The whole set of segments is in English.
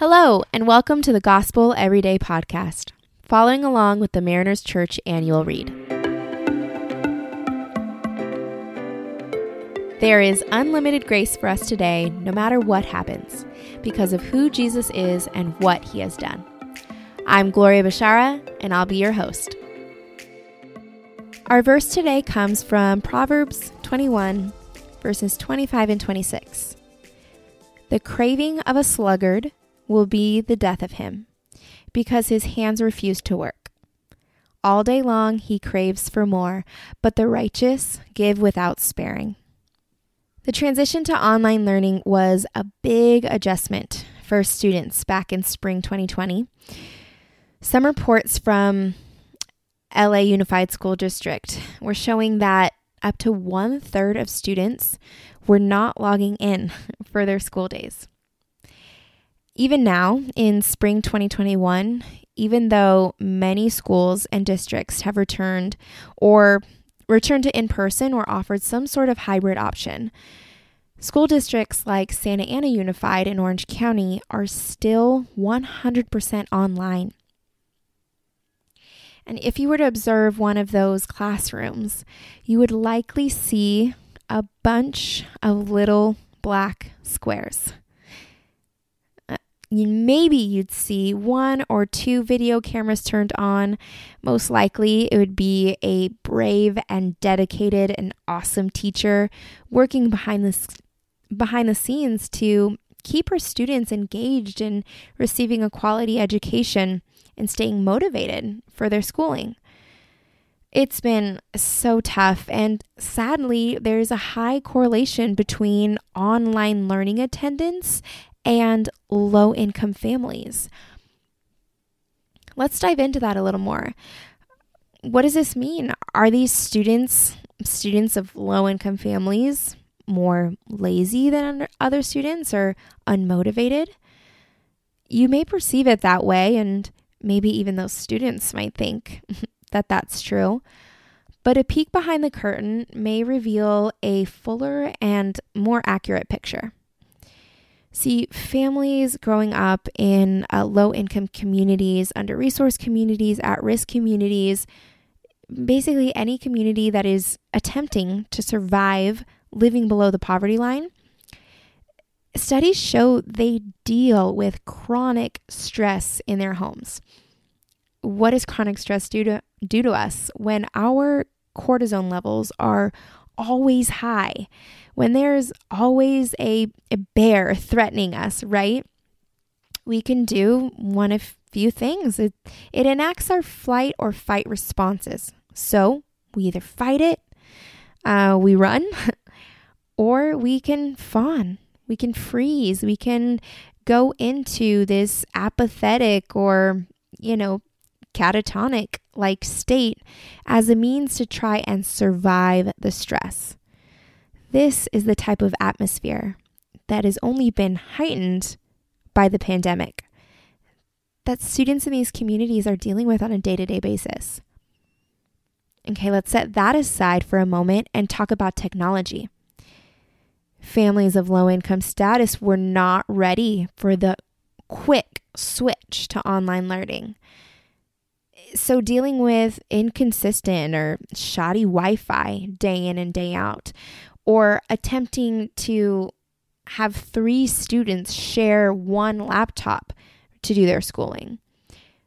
Hello, and welcome to the Gospel Everyday Podcast, following along with the Mariners Church annual read. There is unlimited grace for us today, no matter what happens, because of who Jesus is and what he has done. I'm Gloria Bashara, and I'll be your host. Our verse today comes from Proverbs 21, verses 25 and 26. The craving of a sluggard will be the death of him, because his hands refuse to work. All day long he craves for more, but the righteous give without sparing. The transition to online learning was a big adjustment for students back in spring 2020. Some reports from LA Unified School District were showing that up to one third of students were not logging in for their school days. Even now, in spring 2021, even though many schools and districts have returned or returned to in person or offered some sort of hybrid option, school districts like Santa Ana Unified in Orange County are still 100% online. And if you were to observe one of those classrooms, you would likely see a bunch of little black squares maybe you'd see one or two video cameras turned on. Most likely, it would be a brave and dedicated and awesome teacher working behind the behind the scenes to keep her students engaged in receiving a quality education and staying motivated for their schooling. It's been so tough, and sadly, there's a high correlation between online learning attendance and low income families. Let's dive into that a little more. What does this mean? Are these students, students of low income families, more lazy than other students or unmotivated? You may perceive it that way, and maybe even those students might think that that's true. But a peek behind the curtain may reveal a fuller and more accurate picture. See, families growing up in uh, low income communities, under resourced communities, at risk communities, basically any community that is attempting to survive living below the poverty line, studies show they deal with chronic stress in their homes. What is chronic stress due to, due to us when our cortisone levels are always high? When there's always a, a bear threatening us, right? We can do one of few things. It, it enacts our flight or fight responses. So we either fight it, uh, we run, or we can fawn, we can freeze, we can go into this apathetic or, you know, catatonic like state as a means to try and survive the stress. This is the type of atmosphere that has only been heightened by the pandemic that students in these communities are dealing with on a day to day basis. Okay, let's set that aside for a moment and talk about technology. Families of low income status were not ready for the quick switch to online learning. So, dealing with inconsistent or shoddy Wi Fi day in and day out, or attempting to have three students share one laptop to do their schooling.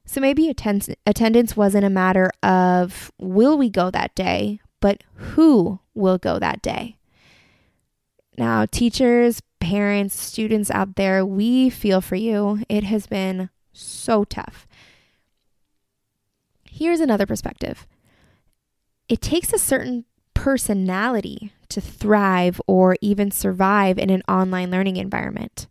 So maybe attend- attendance wasn't a matter of will we go that day, but who will go that day. Now, teachers, parents, students out there, we feel for you. It has been so tough. Here's another perspective it takes a certain personality to thrive or even survive in an online learning environment.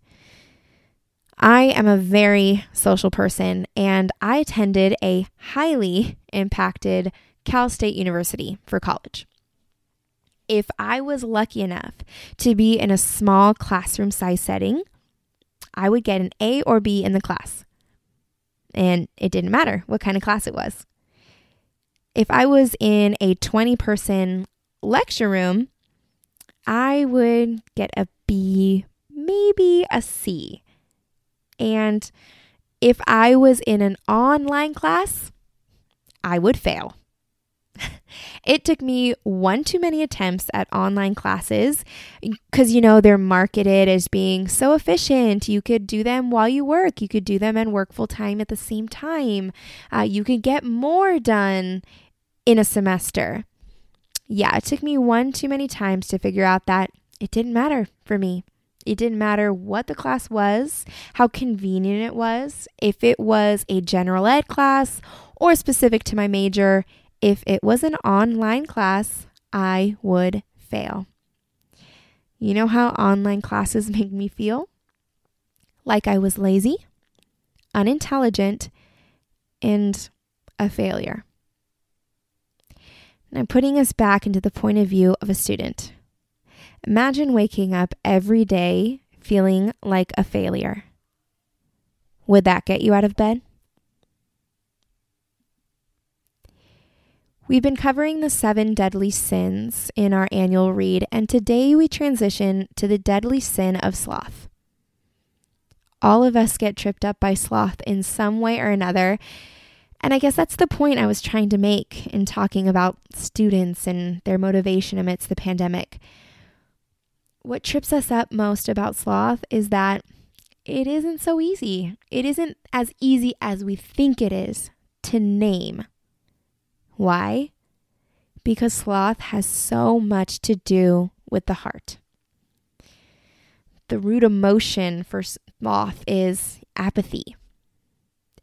I am a very social person and I attended a highly impacted Cal State University for college. If I was lucky enough to be in a small classroom size setting, I would get an A or B in the class. And it didn't matter what kind of class it was. If I was in a 20 person lecture room, I would get a B, maybe a C. And if I was in an online class, I would fail. it took me one too many attempts at online classes because, you know, they're marketed as being so efficient. You could do them while you work, you could do them and work full time at the same time. Uh, you could get more done in a semester. Yeah, it took me one too many times to figure out that it didn't matter for me. It didn't matter what the class was, how convenient it was, if it was a general ed class or specific to my major. If it was an online class, I would fail. You know how online classes make me feel? Like I was lazy, unintelligent, and a failure. And I'm putting us back into the point of view of a student. Imagine waking up every day feeling like a failure. Would that get you out of bed? We've been covering the seven deadly sins in our annual read, and today we transition to the deadly sin of sloth. All of us get tripped up by sloth in some way or another. And I guess that's the point I was trying to make in talking about students and their motivation amidst the pandemic. What trips us up most about sloth is that it isn't so easy. It isn't as easy as we think it is to name. Why? Because sloth has so much to do with the heart. The root emotion for sloth is apathy.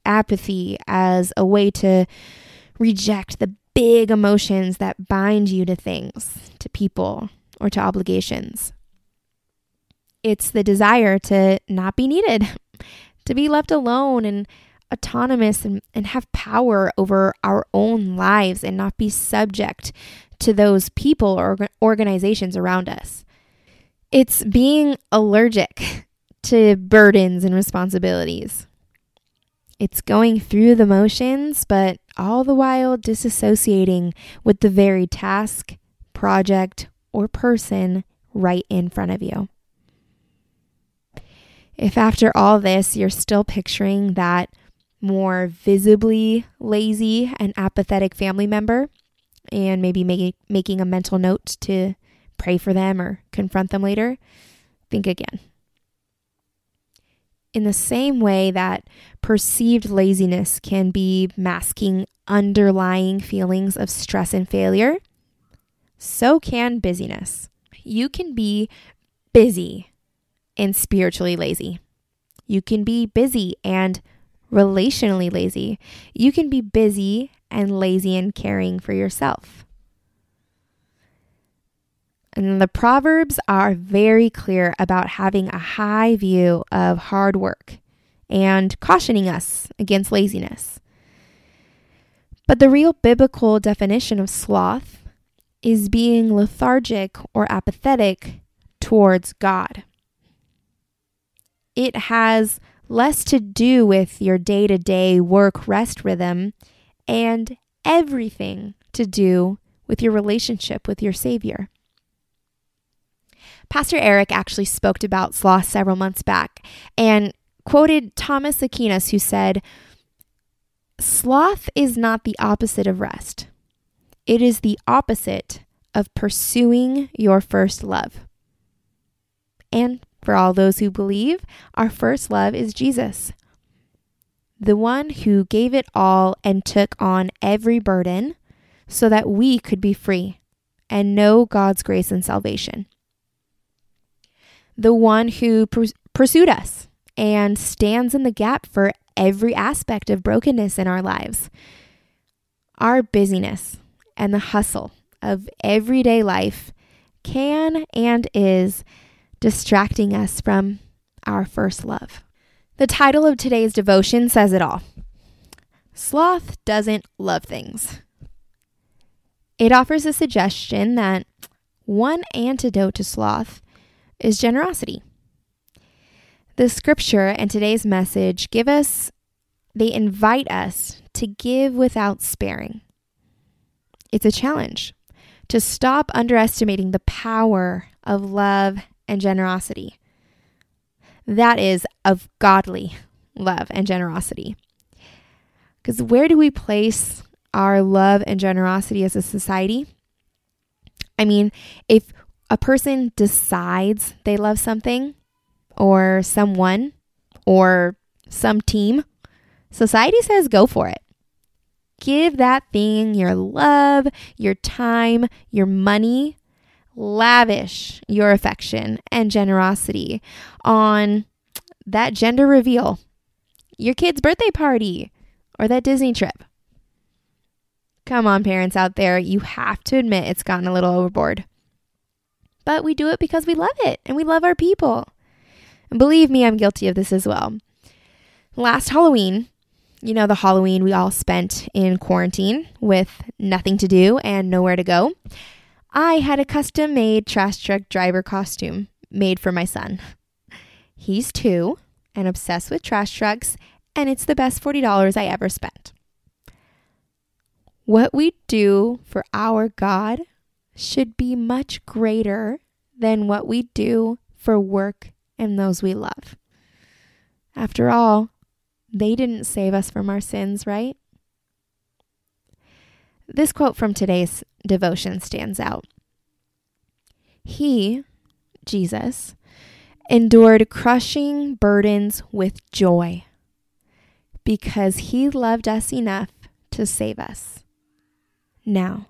Apathy as a way to reject the big emotions that bind you to things, to people, or to obligations. It's the desire to not be needed, to be left alone and autonomous and, and have power over our own lives and not be subject to those people or organizations around us. It's being allergic to burdens and responsibilities. It's going through the motions, but all the while disassociating with the very task, project, or person right in front of you. If after all this you're still picturing that more visibly lazy and apathetic family member, and maybe make, making a mental note to pray for them or confront them later, think again. In the same way that perceived laziness can be masking underlying feelings of stress and failure, so can busyness. You can be busy and spiritually lazy. You can be busy and relationally lazy. You can be busy and lazy in caring for yourself. And the Proverbs are very clear about having a high view of hard work and cautioning us against laziness. But the real biblical definition of sloth is being lethargic or apathetic towards God it has less to do with your day to day work rest rhythm and everything to do with your relationship with your Savior. Pastor Eric actually spoke about sloth several months back and quoted Thomas Aquinas, who said, Sloth is not the opposite of rest, it is the opposite of pursuing your first love. And for all those who believe, our first love is Jesus, the one who gave it all and took on every burden so that we could be free and know God's grace and salvation. The one who pursued us and stands in the gap for every aspect of brokenness in our lives. Our busyness and the hustle of everyday life can and is distracting us from our first love. The title of today's devotion says it all Sloth doesn't love things. It offers a suggestion that one antidote to sloth is generosity. The scripture and today's message give us, they invite us to give without sparing. It's a challenge to stop underestimating the power of love and generosity. that is of godly love and generosity. Because where do we place our love and generosity as a society? I mean, if a person decides they love something or someone or some team, society says go for it. Give that thing your love, your time, your money. Lavish your affection and generosity on that gender reveal, your kid's birthday party, or that Disney trip. Come on, parents out there, you have to admit it's gotten a little overboard. But we do it because we love it and we love our people. And believe me, I'm guilty of this as well. Last Halloween, you know, the Halloween we all spent in quarantine with nothing to do and nowhere to go, I had a custom made trash truck driver costume made for my son. He's two and obsessed with trash trucks, and it's the best $40 I ever spent. What we do for our God should be much greater than what we do for work and those we love. After all, they didn't save us from our sins, right? This quote from today's devotion stands out. He, Jesus, endured crushing burdens with joy because he loved us enough to save us. Now,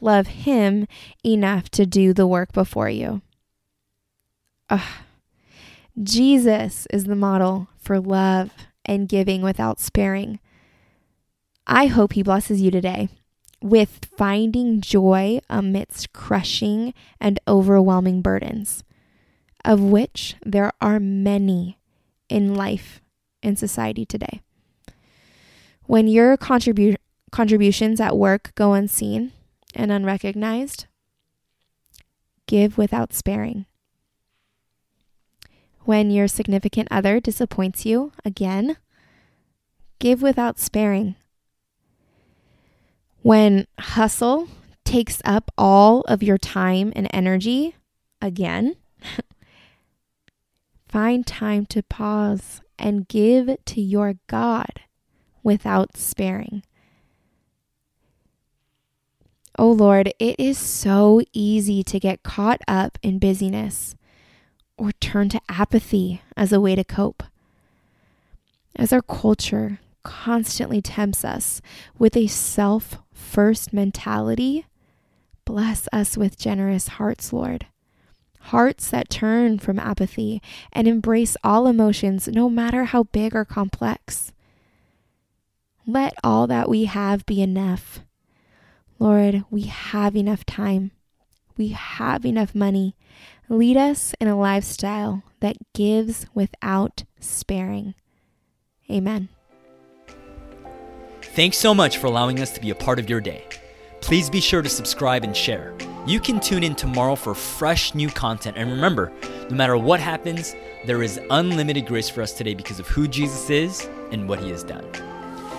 love him enough to do the work before you. Ugh. Jesus is the model for love and giving without sparing. I hope He blesses you today with finding joy amidst crushing and overwhelming burdens, of which there are many in life and society today. When your contribu- contributions at work go unseen and unrecognized, give without sparing. When your significant other disappoints you again, give without sparing. When hustle takes up all of your time and energy again, find time to pause and give to your God without sparing. Oh Lord, it is so easy to get caught up in busyness or turn to apathy as a way to cope. As our culture constantly tempts us with a self first mentality, bless us with generous hearts, Lord. Hearts that turn from apathy and embrace all emotions, no matter how big or complex. Let all that we have be enough. Lord, we have enough time. We have enough money. Lead us in a lifestyle that gives without sparing. Amen. Thanks so much for allowing us to be a part of your day. Please be sure to subscribe and share. You can tune in tomorrow for fresh new content. And remember, no matter what happens, there is unlimited grace for us today because of who Jesus is and what he has done.